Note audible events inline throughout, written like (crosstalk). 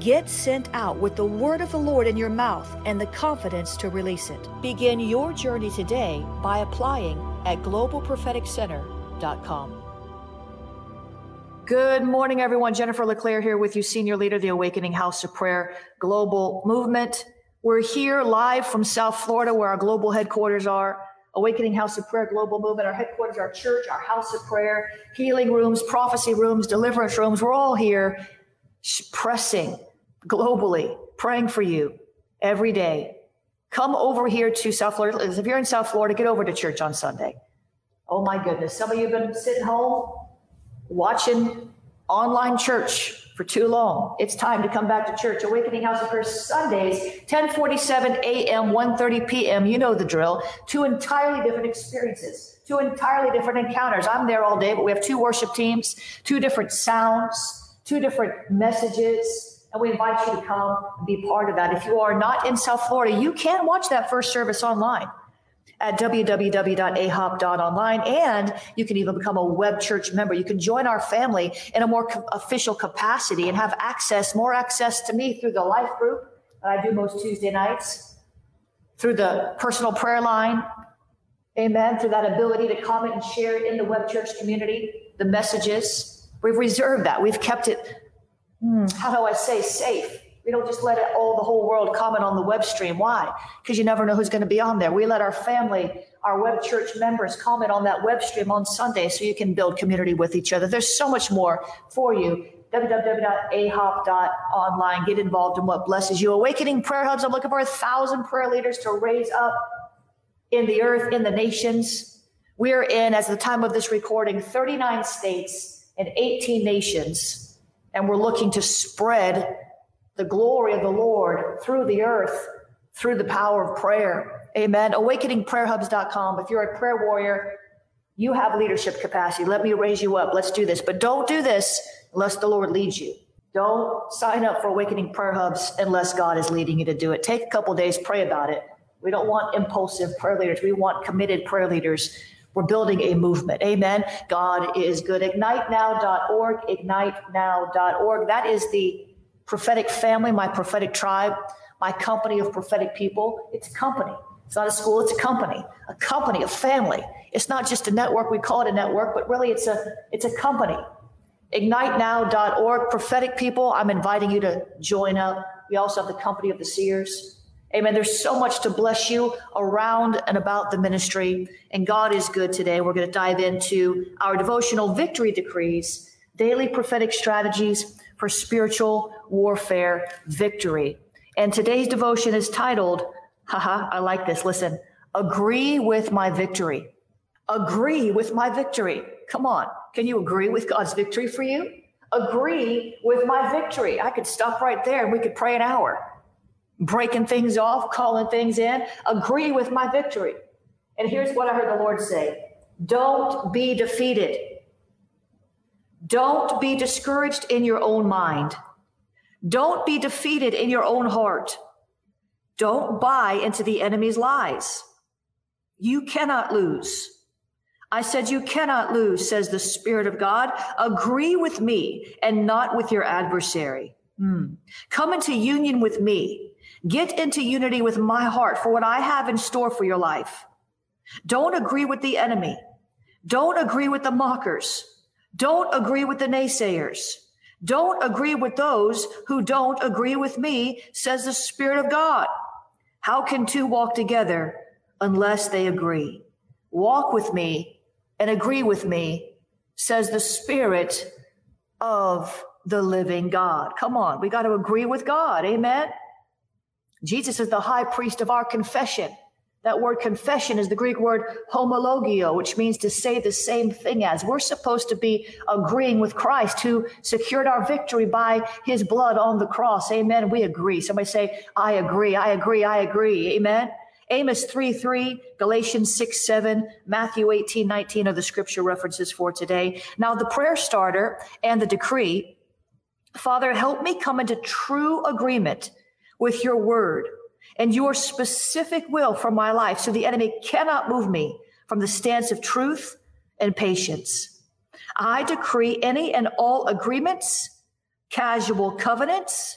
Get sent out with the word of the Lord in your mouth and the confidence to release it. Begin your journey today by applying at globalpropheticcenter.com. Good morning, everyone. Jennifer LeClaire here with you, Senior Leader of the Awakening House of Prayer Global Movement. We're here live from South Florida, where our global headquarters are. Awakening House of Prayer Global Movement, our headquarters, our church, our house of prayer, healing rooms, prophecy rooms, deliverance rooms. We're all here pressing globally, praying for you every day. Come over here to South Florida. If you're in South Florida, get over to church on Sunday. Oh my goodness. Some of you have been sitting home watching online church for too long. It's time to come back to church. Awakening House of Prayer Sundays, 1047 a.m., 1.30 p.m. You know the drill. Two entirely different experiences, two entirely different encounters. I'm there all day, but we have two worship teams, two different sounds, two different messages and we invite you to come and be part of that. If you are not in South Florida, you can watch that first service online at www.ahop.online. And you can even become a web church member. You can join our family in a more co- official capacity and have access, more access to me through the life group that I do most Tuesday nights, through the personal prayer line. Amen. Through that ability to comment and share in the web church community, the messages. We've reserved that. We've kept it. Hmm. how do I say safe? We don't just let it, all the whole world comment on the web stream. Why? Because you never know who's going to be on there. We let our family, our web church members comment on that web stream on Sunday so you can build community with each other. There's so much more for you. www.ahop.online. Get involved in what blesses you. Awakening Prayer Hubs. I'm looking for a thousand prayer leaders to raise up in the earth, in the nations. We're in, as the time of this recording, 39 states and 18 nations and we're looking to spread the glory of the Lord through the earth through the power of prayer. Amen. AwakeningPrayerHubs.com. If you're a prayer warrior, you have leadership capacity. Let me raise you up. Let's do this. But don't do this unless the Lord leads you. Don't sign up for Awakening Prayer Hubs unless God is leading you to do it. Take a couple days, pray about it. We don't want impulsive prayer leaders. We want committed prayer leaders we're building a movement. Amen. God is good. IgniteNow.org, ignitenow.org. That is the prophetic family, my prophetic tribe, my company of prophetic people. It's a company. It's not a school, it's a company, a company, a family. It's not just a network. We call it a network, but really it's a it's a company. IgniteNow.org, prophetic people. I'm inviting you to join up. We also have the company of the seers. Amen. There's so much to bless you around and about the ministry. And God is good today. We're going to dive into our devotional victory decrees, daily prophetic strategies for spiritual warfare victory. And today's devotion is titled, haha, I like this. Listen, agree with my victory. Agree with my victory. Come on. Can you agree with God's victory for you? Agree with my victory. I could stop right there and we could pray an hour breaking things off, calling things in, agree with my victory. And here's what I heard the Lord say Don't be defeated. Don't be discouraged in your own mind. Don't be defeated in your own heart. Don't buy into the enemy's lies. You cannot lose. I said, You cannot lose, says the Spirit of God. Agree with me and not with your adversary. Hmm. Come into union with me. Get into unity with my heart for what I have in store for your life. Don't agree with the enemy. Don't agree with the mockers. Don't agree with the naysayers. Don't agree with those who don't agree with me, says the Spirit of God. How can two walk together unless they agree? Walk with me and agree with me, says the Spirit of the living God. Come on, we got to agree with God. Amen. Jesus is the high priest of our confession. That word confession is the Greek word homologeo, which means to say the same thing as. We're supposed to be agreeing with Christ who secured our victory by his blood on the cross. Amen. We agree. Somebody say, I agree, I agree, I agree. Amen. Amos 3 3, Galatians 6 7, Matthew 18 19 are the scripture references for today. Now, the prayer starter and the decree Father, help me come into true agreement with your word and your specific will for my life so the enemy cannot move me from the stance of truth and patience. I decree any and all agreements, casual covenants,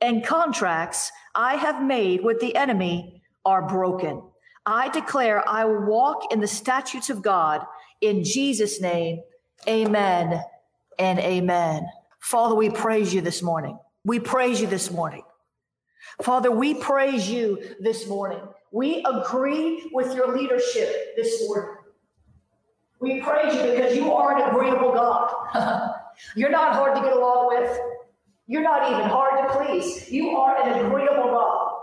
and contracts I have made with the enemy are broken. I declare I will walk in the statutes of God in Jesus' name. Amen and amen. Father, we praise you this morning. We praise you this morning. Father, we praise you this morning. We agree with your leadership this morning. We praise you because you are an agreeable God. (laughs) You're not hard to get along with. You're not even hard to please. You are an agreeable God.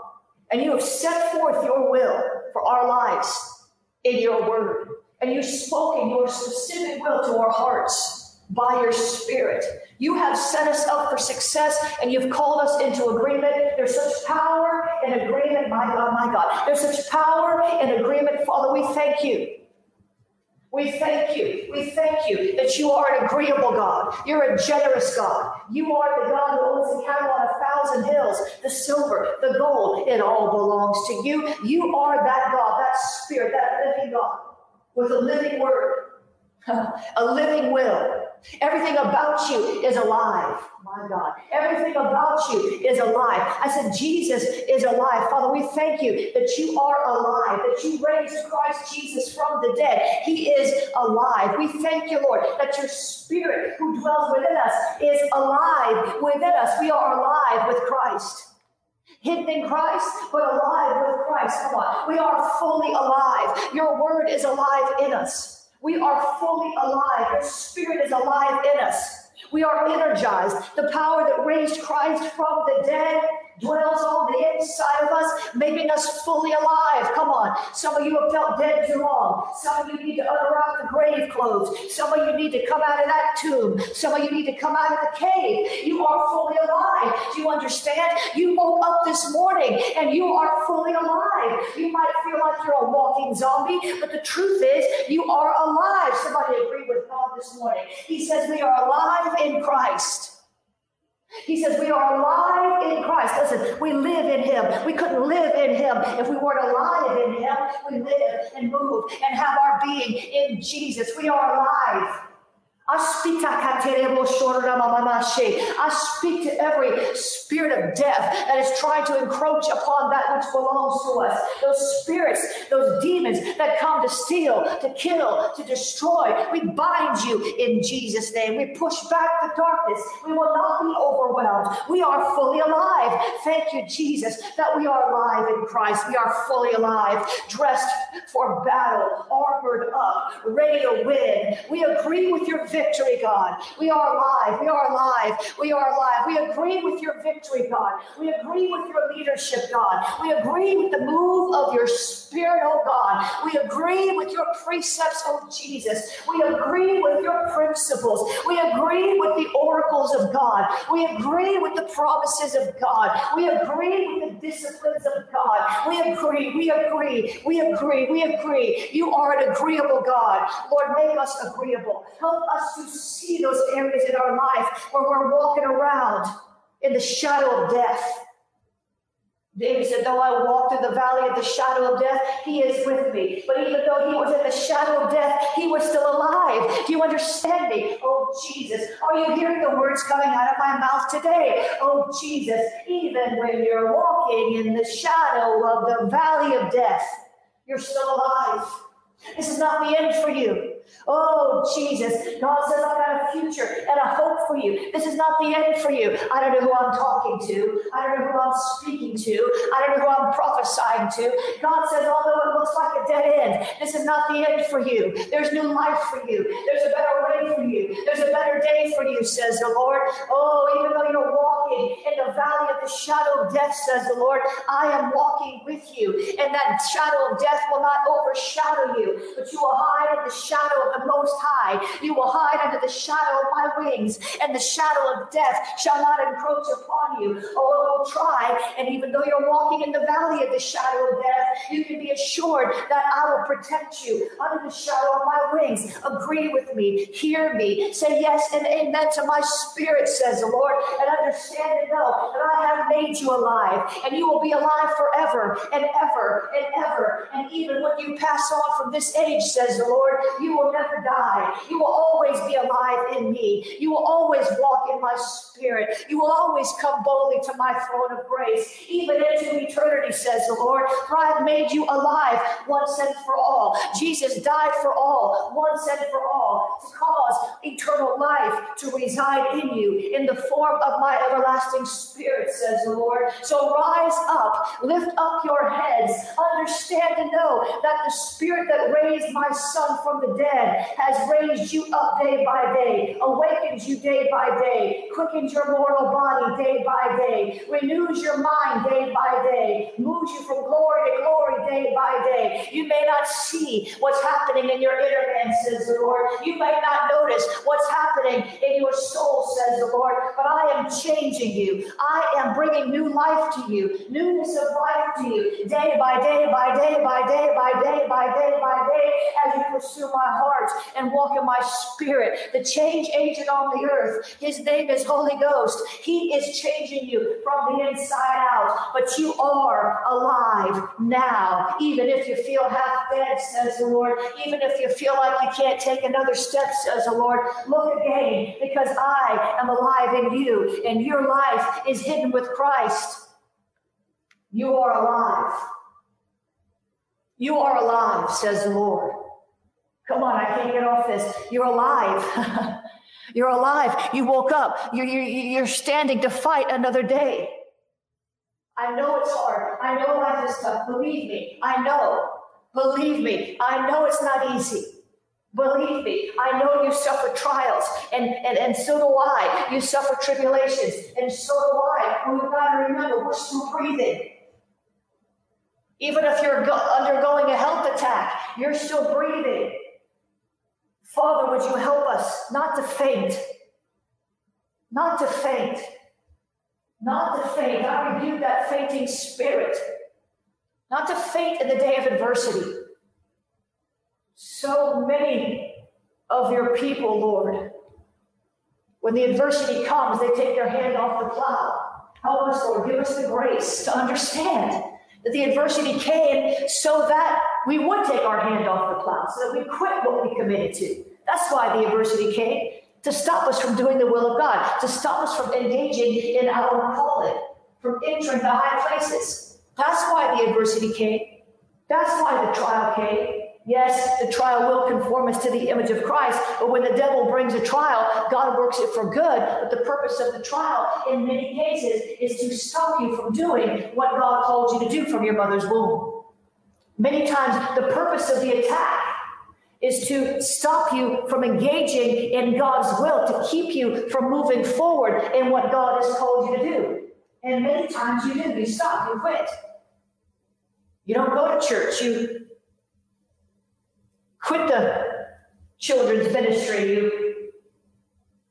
And you have set forth your will for our lives in your word. And you've spoken your specific will to our hearts by your spirit. You have set us up for success and you've called us into agreement. There's such power in agreement. My God, my God. There's such power in agreement. Father, we thank you. We thank you. We thank you that you are an agreeable God. You're a generous God. You are the God who owns the cattle on a thousand hills, the silver, the gold. It all belongs to you. You are that God, that spirit, that living God with a living word, a living will, Everything about you is alive. My God. Everything about you is alive. I said, Jesus is alive. Father, we thank you that you are alive, that you raised Christ Jesus from the dead. He is alive. We thank you, Lord, that your spirit who dwells within us is alive within us. We are alive with Christ hidden in Christ, but alive with Christ. Come on. We are fully alive. Your word is alive in us. We are fully alive. Your spirit is alive in us. We are energized. The power that raised Christ from the dead dwells on the inside of us, making us fully alive. Come on. Some of you have felt dead too long. Some of you need to unwrap the grave clothes. Some of you need to come out of that tomb. Some of you need to come out of the cave. You are fully alive. Do you understand? You woke up this morning and you are fully alive. You might feel like you're a walking zombie, but the truth is you are alive. Somebody agree with God this morning. He says we are alive in Christ. He says we are alive in Christ. Listen, we live in Him. We couldn't live in Him if we weren't alive in Him. We live and move and have our being in Jesus. We are alive. I speak to every spirit of death that is trying to encroach upon that which belongs to us. Those spirits, those demons that come to steal, to kill, to destroy. We bind you in Jesus' name. We push back the darkness. We will not be overwhelmed. We are fully alive. Thank you, Jesus, that we are alive in Christ. We are fully alive, dressed for battle, armored up, ready to win. We agree with your victory, God. We are alive. We are alive. We are alive. We agree with your victory, God. We agree with your leadership, God. We agree with the move of your spirit, oh God. We agree with your precepts, oh Jesus. We agree with your principles. We agree with the oracles of God. We agree with the promises of God. We agree with the disciplines of God. We agree. We agree. We agree. We agree. You are an agreeable God. Lord, make us agreeable. Help us to see those areas in our life where we're walking around in the shadow of death. David said, Though I walk through the valley of the shadow of death, he is with me. But even though he was in the shadow of death, he was still alive. Do you understand me? Oh, Jesus. Are you hearing the words coming out of my mouth today? Oh, Jesus. Even when you're walking in the shadow of the valley of death, you're still alive. This is not the end for you. Oh, Jesus. God says, I've got a future and a hope for you. This is not the end for you. I don't know who I'm talking to. I don't know who I'm speaking to. I don't know who I'm prophesying to. God says, although it looks like a dead end, this is not the end for you. There's new life for you. There's a better way for you. There's a better day for you, says the Lord. Oh, even though you're walking in the valley of the shadow of death, says the Lord, I am walking with you. And that shadow of death will not overshadow you, but you will hide in the shadow of the Most High. You will hide under the shadow of my wings, and the shadow of death shall not encroach upon you. Oh, try, and even though you're walking in the valley of the shadow of death, you can be assured that I will protect you under the shadow of my wings. Agree with me, hear me, say yes and amen to my spirit, says the Lord, and understand and know that I have made you alive, and you will be alive forever and ever and ever. And even when you pass on from this age, says the Lord, you will never die. You will always be alive in me. You will always walk in my spirit. You will always come boldly to my throne of grace, even into eternity, says the Lord. For I have made you alive once and for all. Jesus died for all, once and for all, to cause eternal life to reside in you in the form of my everlasting spirit, says the Lord. So rise up, lift up your heads, understand and know that the spirit that raised my son from the dead has raised you up day by day, awakens you day by day, quickens your mortal body day by day, renews your mind day by day, moves you from glory to glory day by day. You may not see what's happening in your inner man, says the Lord. You may not notice what's happening in your soul, says the Lord, but I am changing you. I am bringing new life to you, newness of life to you, day by day by day by day by day by day by day as you pursue my heart and walk in my spirit. The change agent on the earth, his name is Holy Ghost. He is changing you from the inside out, but you are alive now, even if you feel half dead, says the Lord. Even if you feel like you can't take another step, says the Lord. Look again, because I am alive in you, and your life is hidden with Christ. You are alive. You are alive, says the Lord. Come on, I can't get off this. You're alive. (laughs) you're alive. You woke up. You're, you're, you're standing to fight another day. I know it's hard. I know life is tough. Believe me. I know. Believe me. I know it's not easy. Believe me, I know you suffer trials, and, and, and so do I. You suffer tribulations, and so do I. But we've got to remember, we're still breathing. Even if you're go- undergoing a health attack, you're still breathing. Father, would you help us not to faint? Not to faint. Not to faint. I rebuke that fainting spirit. Not to faint in the day of adversity. So many of your people, Lord, when the adversity comes, they take their hand off the plow. Help us, Lord. Give us the grace to understand that the adversity came so that we would take our hand off the plow, so that we quit what we committed to. That's why the adversity came to stop us from doing the will of God, to stop us from engaging in our calling, from entering the high places. That's why the adversity came. That's why the trial came. Yes, the trial will conform us to the image of Christ, but when the devil brings a trial, God works it for good. But the purpose of the trial, in many cases, is to stop you from doing what God called you to do from your mother's womb. Many times, the purpose of the attack is to stop you from engaging in God's will, to keep you from moving forward in what God has called you to do. And many times you do, you stop, you quit. You don't go to church, you quit the children's ministry, you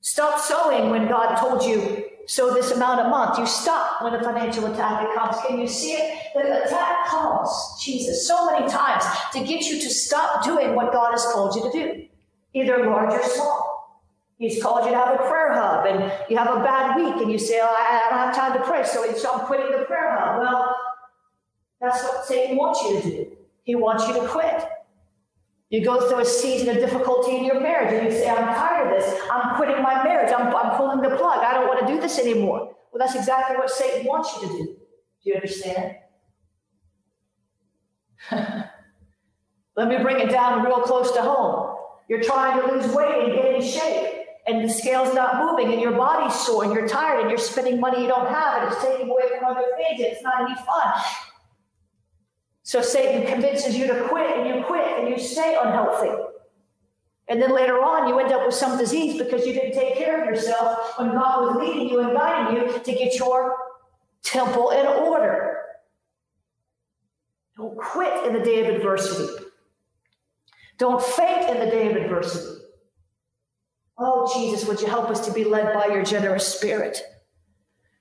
stop sowing when God told you sow this amount a month. You stop when a financial attack comes. Can you see it? The attack comes, Jesus, so many times to get you to stop doing what God has called you to do, either large or small. He's called you to have a prayer hub, and you have a bad week, and you say, oh, I don't have time to pray, so I'm quitting the prayer hub. Well, That's what Satan wants you to do. He wants you to quit. You go through a season of difficulty in your marriage and you say, I'm tired of this. I'm quitting my marriage. I'm, I'm pulling the plug. I don't want to do this anymore. Well, that's exactly what Satan wants you to do. Do you understand? (laughs) Let me bring it down real close to home. You're trying to lose weight and get in shape, and the scale's not moving, and your body's sore, and you're tired, and you're spending money you don't have, and it's taking away from other things, and it's not any fun. So Satan convinces you to quit, and you quit, and you stay unhealthy. And then later on, you end up with some disease because you didn't take care of yourself when God was leading you and guiding you to get your temple in order. Don't quit in the day of adversity. Don't faint in the day of adversity. Oh, Jesus, would you help us to be led by your generous spirit?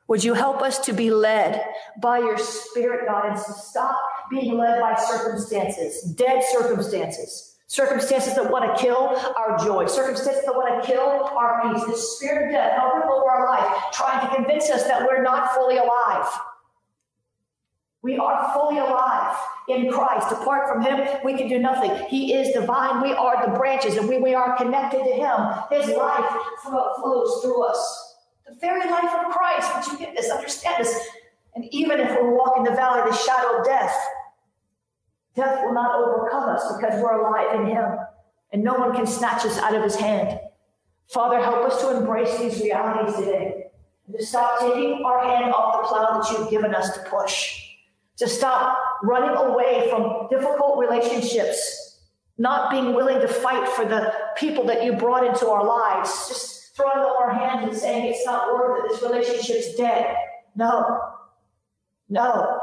Would you help us to be led by your spirit, God, and to stop being led by circumstances, dead circumstances, circumstances that want to kill our joy, circumstances that want to kill our peace, the spirit of death hovering over our life, trying to convince us that we're not fully alive. We are fully alive in Christ. Apart from Him, we can do nothing. He is divine. We are the branches, and we, we are connected to Him. His life flows through us. The very life of Christ. Would you get this? Understand this? And even if we walk in the valley of the shadow of death, death will not overcome us because we're alive in Him. And no one can snatch us out of His hand. Father, help us to embrace these realities today. To stop taking our hand off the plow that you've given us to push. To stop running away from difficult relationships, not being willing to fight for the people that you brought into our lives, just throwing up our hands and saying it's not worth it, this relationship's dead. No, no,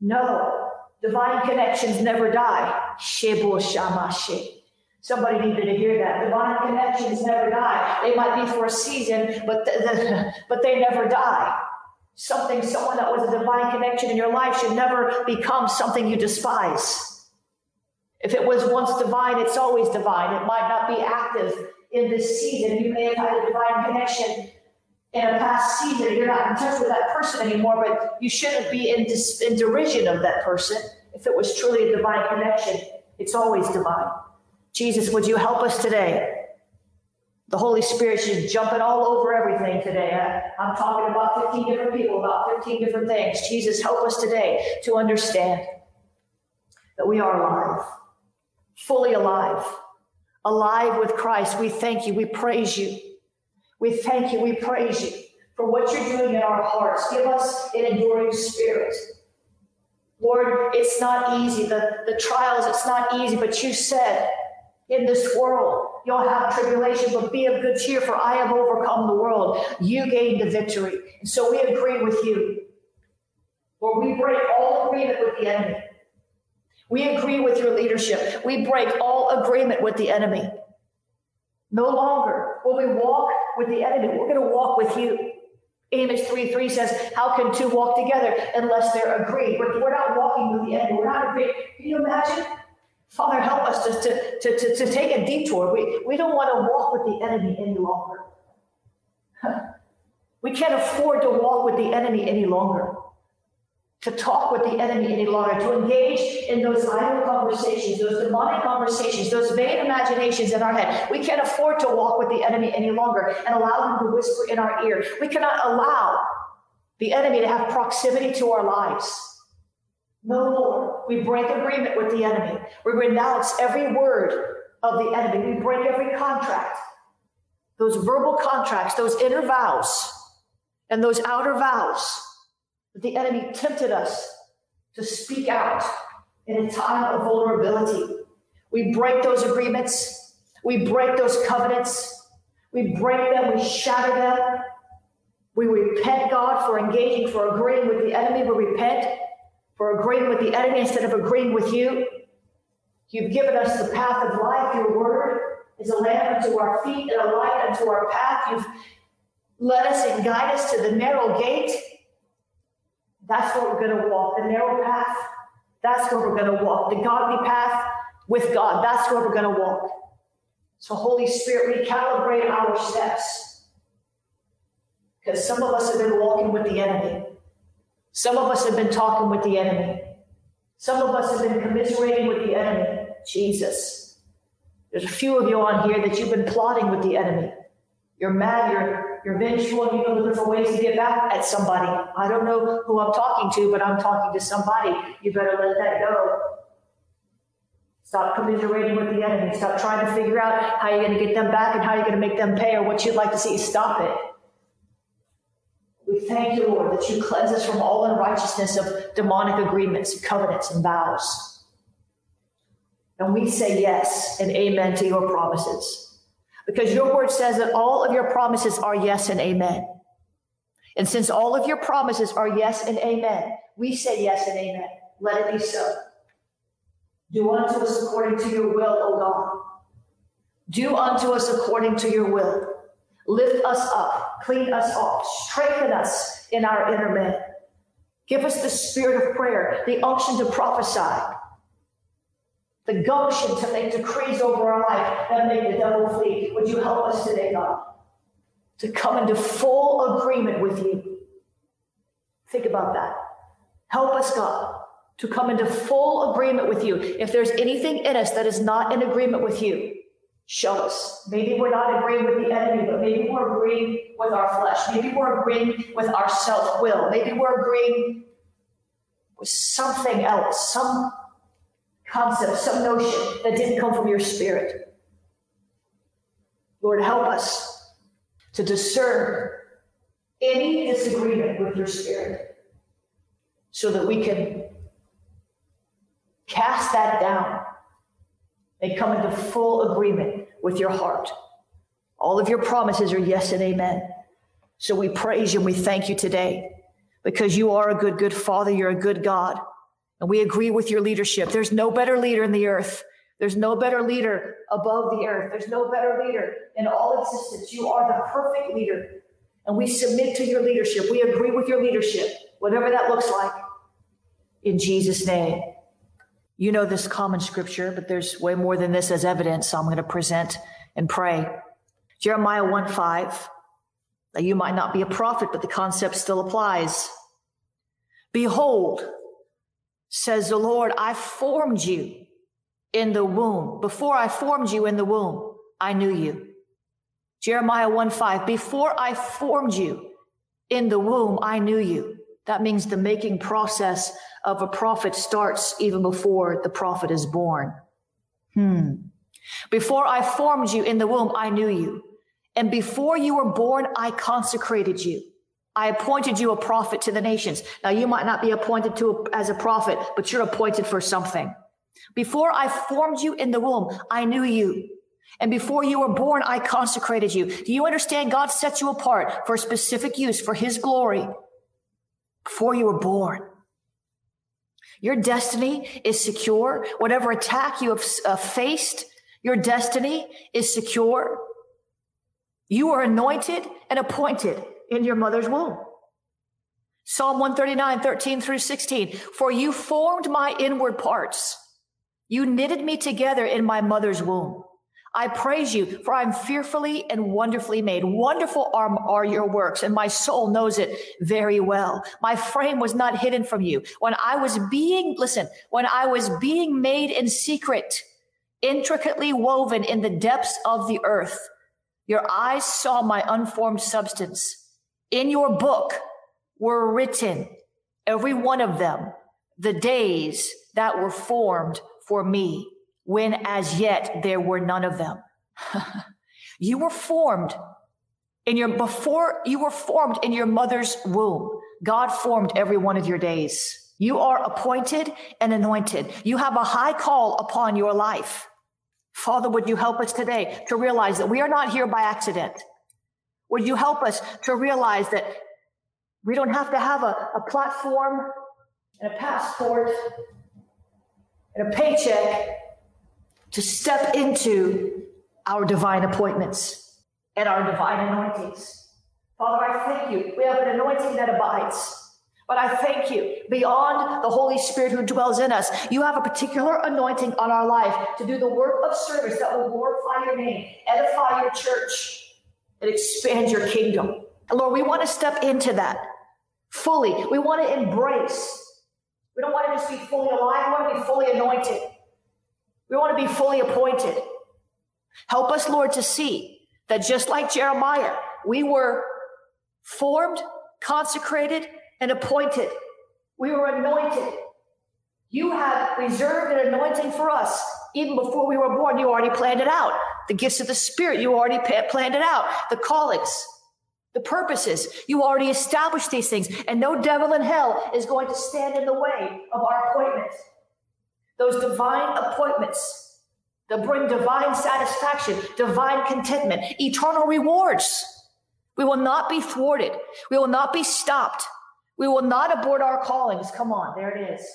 no. Divine connections never die. Shebo shamashe. Somebody needed to hear that. Divine connections never die. They might be for a season, but, the, the, (laughs) but they never die. Something, someone that was a divine connection in your life should never become something you despise. If it was once divine, it's always divine. It might not be active in this season. You may have had a divine connection in a past season. You're not in touch with that person anymore, but you shouldn't be in, dis- in derision of that person. If it was truly a divine connection, it's always divine. Jesus, would you help us today? The Holy Spirit is jumping all over everything today. I, I'm talking about 15 different people, about 15 different things. Jesus, help us today to understand that we are alive, fully alive, alive with Christ. We thank you. We praise you. We thank you. We praise you for what you're doing in our hearts. Give us an enduring spirit. Lord, it's not easy. The, the trials, it's not easy, but you said in this world, you'll have tribulation, but be of good cheer, for I have overcome the world. You gained the victory. And so we agree with you. Lord, we break all agreement with the enemy. We agree with your leadership. We break all agreement with the enemy. No longer will we walk with the enemy. We're going to walk with you. Amos 3 3 says, How can two walk together unless they're agreed? We're, we're not walking with the enemy. We're not agreed. Can you imagine? Father, help us to, to, to, to, take a detour. We, we don't want to walk with the enemy any longer. (laughs) We can't afford to walk with the enemy any longer, to talk with the enemy any longer, to engage in those idle conversations, those demonic conversations, those vain imaginations in our head. We can't afford to walk with the enemy any longer and allow him to whisper in our ear. We cannot allow the enemy to have proximity to our lives. No more. We break agreement with the enemy. We renounce every word of the enemy. We break every contract. Those verbal contracts, those inner vows, and those outer vows that the enemy tempted us to speak out in a time of vulnerability. We break those agreements. We break those covenants. We break them. We shatter them. We repent, God, for engaging, for agreeing with the enemy. We repent for agreeing with the enemy instead of agreeing with you. You've given us the path of life. Your word is a lamp unto our feet and a light unto our path. You've led us and guide us to the narrow gate. That's where we're going to walk, the narrow path. That's where we're going to walk, the godly path with God. That's where we're going to walk. So, Holy Spirit, recalibrate our steps. Because some of us have been walking with the enemy. Some of us have been talking with the enemy. Some of us have been commiserating with the enemy. Jesus. There's a few of you on here that you've been plotting with the enemy. You're mad, you're, you're vengeful, and you've been looking for ways to get back at somebody. I don't know who I'm talking to, but I'm talking to somebody. You better let that go. Stop commiserating with the enemy. Stop trying to figure out how you're going to get them back and how you're going to make them pay or what you'd like to see. Stop it. We thank you, Lord, that you cleanse us from all unrighteousness of demonic agreements, covenants, and vows. And we say yes and amen to your promises. Because your word says that all of your promises are yes and amen. And since all of your promises are yes and amen, we say yes and amen. Let it be so. Do unto us according to your will, O God. Do unto us according to your will. Lift us up, clean us off, strengthen us in our inner man. Give us the spirit of prayer, the unction to prophesy, the gumption to make decrees over our life that make the devil flee. Would you help us today, God, to come into full agreement with you? Think about that. Help us, God, to come into full agreement with you. If there's anything in us that is not in agreement with you, show us. Maybe we're not agreeing with the enemy, but maybe we're agreeing with our flesh. Maybe we're agreeing with our self will. Maybe we're agreeing with something else, some concept, some notion that didn't come from your spirit. Lord, help us to discern any disagreement with your spirit so that we can cast that down and come into full agreement with your heart. All of your promises are yes and amen. So we praise you and we thank you today because you are a good, good Father. You're a good God. And we agree with your leadership. There's no better leader in the earth. There's no better leader above the earth. There's no better leader in all existence. You are the perfect leader. And we submit to your leadership. We agree with your leadership, whatever that looks like. In Jesus' name. You know this common scripture, but there's way more than this as evidence. So I'm going to present and pray. Jeremiah 1 5. Now you might not be a prophet, but the concept still applies. Behold, says the Lord, I formed you in the womb. Before I formed you in the womb, I knew you. Jeremiah 1 5, before I formed you in the womb, I knew you. That means the making process of a prophet starts even before the prophet is born. Hmm. Before I formed you in the womb, I knew you. And before you were born, I consecrated you. I appointed you a prophet to the nations. Now you might not be appointed to as a prophet, but you're appointed for something. Before I formed you in the womb, I knew you. And before you were born, I consecrated you. Do you understand? God set you apart for a specific use for his glory before you were born. Your destiny is secure. Whatever attack you have uh, faced, your destiny is secure. You are anointed and appointed in your mother's womb. Psalm 139, 13 through 16. For you formed my inward parts. You knitted me together in my mother's womb. I praise you, for I'm fearfully and wonderfully made. Wonderful are, are, your works, and my soul knows it very well. My frame was not hidden from you. When I was being, listen, when I was being made in secret, intricately woven in the depths of the earth, your eyes saw my unformed substance. In your book were written, every one of them, the days that were formed for me when as yet there were none of them. (laughs) you were formed in your, before you were formed in your mother's womb. God formed every one of your days. You are appointed and anointed. You have a high call upon your life. Father, would you help us today to realize that we are not here by accident? Would you help us to realize that we don't have to have a, a platform and a passport and a paycheck to step into our divine appointments and our divine anointings. Father, I thank you. We have an anointing that abides. But I thank you, beyond the Holy Spirit who dwells in us, you have a particular anointing on our life to do the work of service that will glorify your name, edify your church, and expand your kingdom. Lord, we want to step into that fully. We want to embrace We don't want to just be fully alive. We want to be fully anointed. We want to be fully appointed. Help us, Lord, to see that just like Jeremiah, we were formed, consecrated, and appointed. We were anointed. You have reserved an anointing for us even before we were born. You already planned it out. The gifts of the Spirit, you already planned it out. The callings, the purposes, you already established these things. And no devil in hell is going to stand in the way of our appointments. Those divine appointments that bring divine satisfaction, divine contentment, eternal rewards. We will not be thwarted. We will not be stopped. We will not abort our callings. Come on, there it is.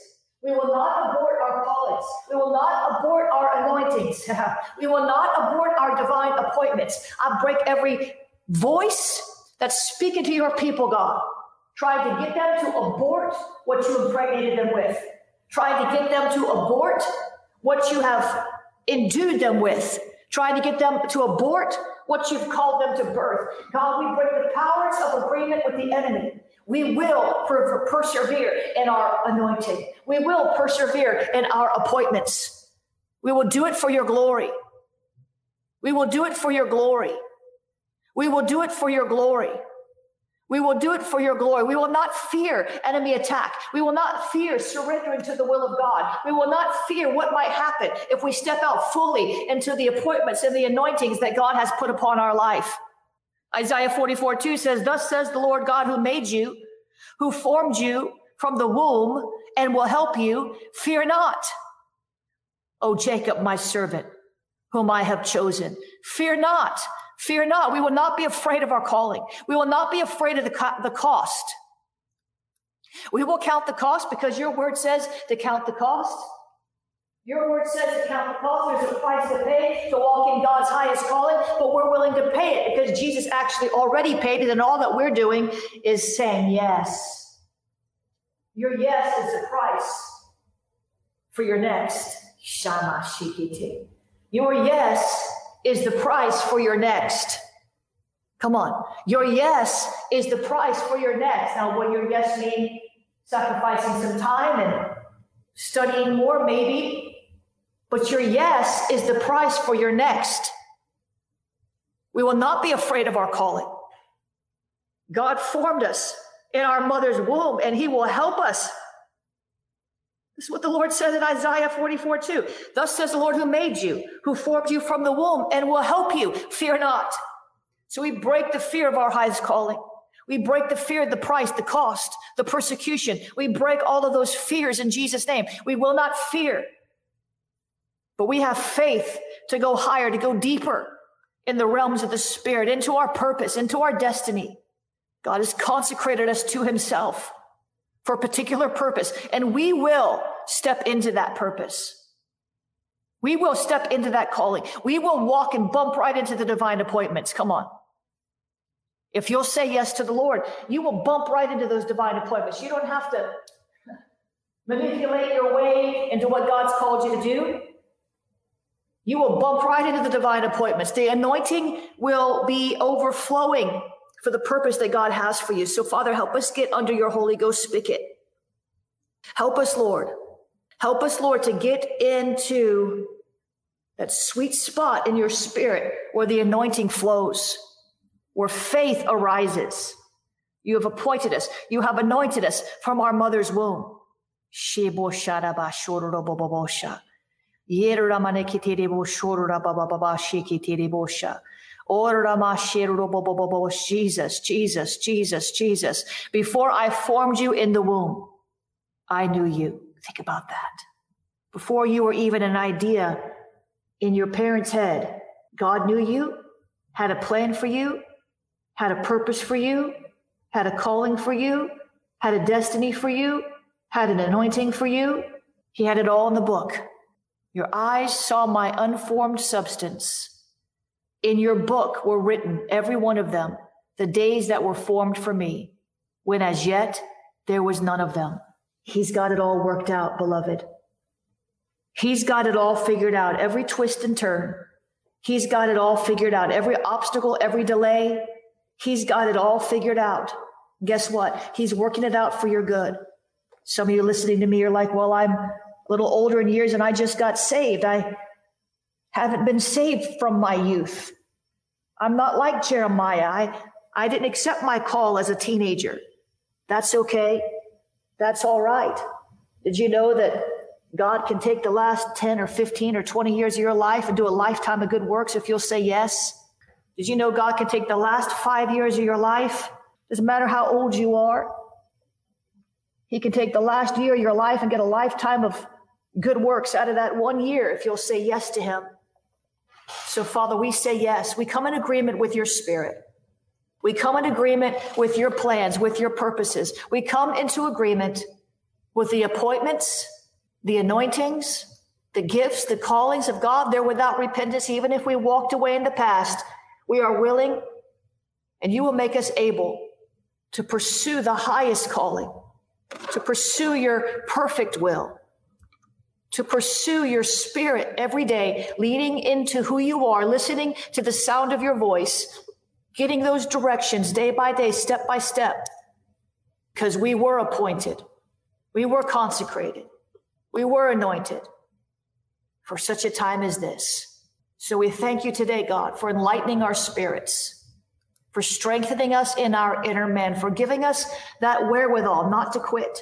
We will not abort our callings. We will not abort our anointings. (laughs) we will not abort our divine appointments. I break every voice that's speaking to your people, God, trying to get them to abort what you impregnated them with, trying to get them to abort what you have endued them with, trying to get them to abort what you've called them to birth. God, we break the powers of agreement with the enemy. We will per- persevere in our anointing. We will persevere in our appointments. We will do it for your glory. We will do it for your glory. We will do it for your glory. We will do it for your glory. We will not fear enemy attack. We will not fear surrendering to the will of God. We will not fear what might happen if we step out fully into the appointments and the anointings that God has put upon our life. Isaiah 44 2 says, Thus says the Lord God who made you, who formed you from the womb and will help you. Fear not. O Jacob, my servant, whom I have chosen. Fear not. Fear not. We will not be afraid of our calling. We will not be afraid of the, co- the cost. We will count the cost because your word says to count the cost. Your word says to count the cost. There's a price to pay to walk in God's highest calling, but we're willing to pay it because Jesus actually already paid it, and all that we're doing is saying yes. Your yes is the price for your next. Shama shikite. Your yes is the price for your next. Come on. Your yes is the price for your next. Now, will your yes mean sacrificing some time and studying more? Maybe. But your yes is the price for your next. We will not be afraid of our calling. God formed us in our mother's womb and he will help us this is what the Lord says in Isaiah 44 2. Thus says the Lord who made you, who formed you from the womb and will help you. Fear not. So we break the fear of our highest calling. We break the fear, the price, the cost, the persecution. We break all of those fears in Jesus' name. We will not fear, but we have faith to go higher, to go deeper in the realms of the spirit, into our purpose, into our destiny. God has consecrated us to himself for a particular purpose, and we will step into that purpose. We will step into that calling. We will walk and bump right into the divine appointments. Come on. If you'll say yes to the Lord, you will bump right into those divine appointments. You don't have to manipulate your way into what God's called you to do. You will bump right into the divine appointments. The anointing will be overflowing for the purpose that God has for you. So, Father, help us get under your Holy Ghost spigot. Help us, Lord. Help us, Lord, to get into that sweet spot in your spirit where the anointing flows, where faith arises. You have appointed us. You have anointed us from our mother's womb. Jesus, Jesus, Jesus, Jesus. Before I formed you in the womb, I knew you. Think about that. Before you were even an idea in your parents' head, God knew you, had a plan for you, had a purpose for you, had a calling for you, had a destiny for you, had an anointing for you. He had it all in the book. Your eyes saw my unformed substance in your book were written, every one of them, the days that were formed for me, when as yet there was none of them. He's got it all worked out, beloved. He's got it all figured out, every twist and turn. He's got it all figured out, every obstacle, every delay. He's got it all figured out. Guess what? He's working it out for your good. Some of you listening to me are like, well, I'm a little older in years and I just got saved. I haven't been saved from my youth. I'm not like Jeremiah. I, I didn't accept my call as a teenager. That's okay. That's all right. Did you know that God can take the last 10 or 15 or 20 years of your life and do a lifetime of good works if you'll say yes? Did you know God can take the last five years of your life? Doesn't matter how old you are. He can take the last year of your life and get a lifetime of good works out of that one year if you'll say yes to Him. So, Father, we say yes. We come in agreement with your spirit. We come in agreement with your plans, with your purposes. We come into agreement with the appointments, the anointings, the gifts, the callings of God. They're without repentance. Even if we walked away in the past, we are willing and you will make us able to pursue the highest calling, to pursue your perfect will, to pursue your spirit every day, leading into who you are, listening to the sound of your voice, getting those directions day by day, step by step, because we were appointed, we were consecrated, we were anointed for such a time as this. So we thank you today, God, for enlightening our spirits, for strengthening us in our inner man, for giving us that wherewithal not to quit,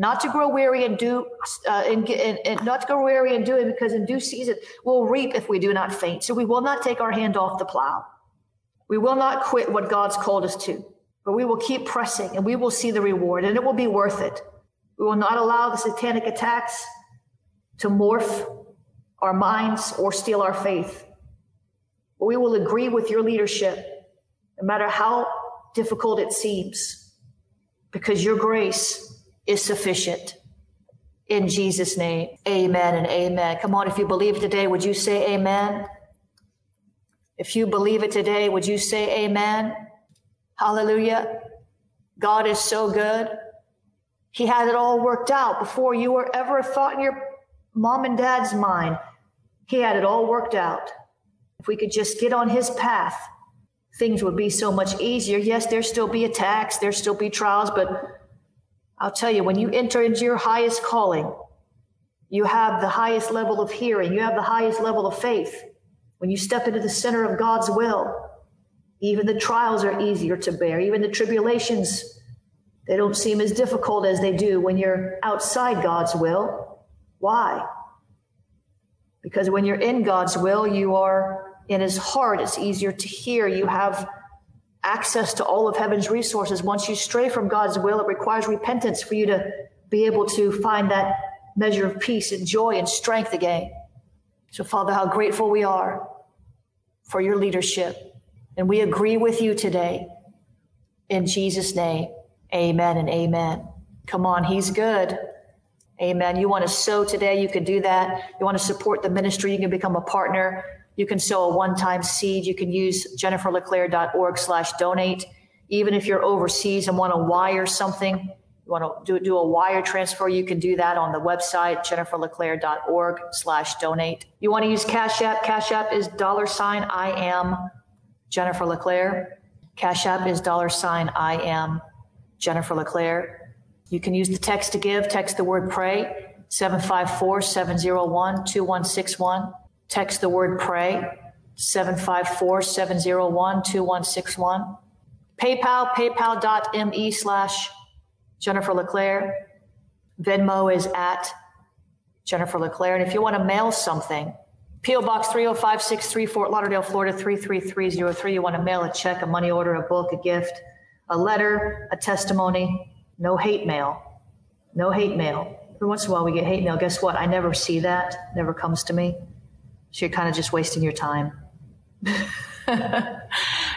not to grow weary and do, uh, and, and, and not to grow weary and do it because in due season we'll reap if we do not faint. So we will not take our hand off the plow. We will not quit what God's called us to, but we will keep pressing and we will see the reward and it will be worth it. We will not allow the satanic attacks to morph our minds or steal our faith. But we will agree with your leadership, no matter how difficult it seems, because your grace is sufficient. In Jesus' name, amen and amen. Come on, if you believe today, would you say amen? If you believe it today, would you say amen? Hallelujah. God is so good. He had it all worked out before you were ever a thought in your mom and dad's mind. He had it all worked out. If we could just get on his path, things would be so much easier. Yes, there still be attacks, there still be trials, but I'll tell you, when you mm-hmm. enter into your highest calling, you have the highest level of hearing, you have the highest level of faith. When you step into the center of God's will, even the trials are easier to bear, even the tribulations, they don't seem as difficult as they do when you're outside God's will. Why? Because when you're in God's will, you are in his heart. It's easier to hear. You have access to all of heaven's resources. Once you stray from God's will, it requires repentance for you to be able to find that measure of peace and joy and strength again. So, Father, how grateful we are for your leadership. And we agree with you today. In Jesus' name, amen and amen. Come on, he's good. Amen. You want to sow today, you can do that. You want to support the ministry, you can become a partner. You can sow a one-time seed. You can use jenniferleclaire.org slash donate. Even if you're overseas and want to wire something, you want to do, do a wire transfer, you can do that on the website, jenniferleclaire.org slash donate. You want to use Cash App. Cash App is dollar sign I am Jennifer LeClaire. Cash App is dollar sign I am Jennifer LeClaire. You can use the text to give, text the word pray, 754 701 2161. Text the word pray, 754 701 2161. PayPal, paypal.me slash Jennifer LeClaire. Venmo is at Jennifer LeClaire. And if you want to mail something, P.O. Box 30563, Fort Lauderdale, Florida 33303. You want to mail a check, a money order, a book, a gift, a letter, a testimony, no hate mail. No hate mail. Every once in a while we get hate mail. Guess what? I never see that. Never comes to me. So you're kind of just wasting your time. (laughs)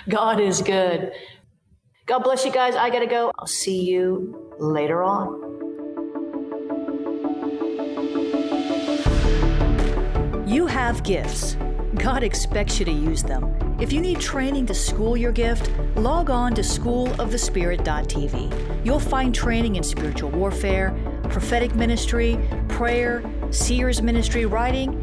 God is good. God bless you guys. I got to go. I'll see you later on. You have gifts. God expects you to use them. If you need training to school your gift, log on to schoolofthespirit.tv. You'll find training in spiritual warfare, prophetic ministry, prayer, seers ministry, writing,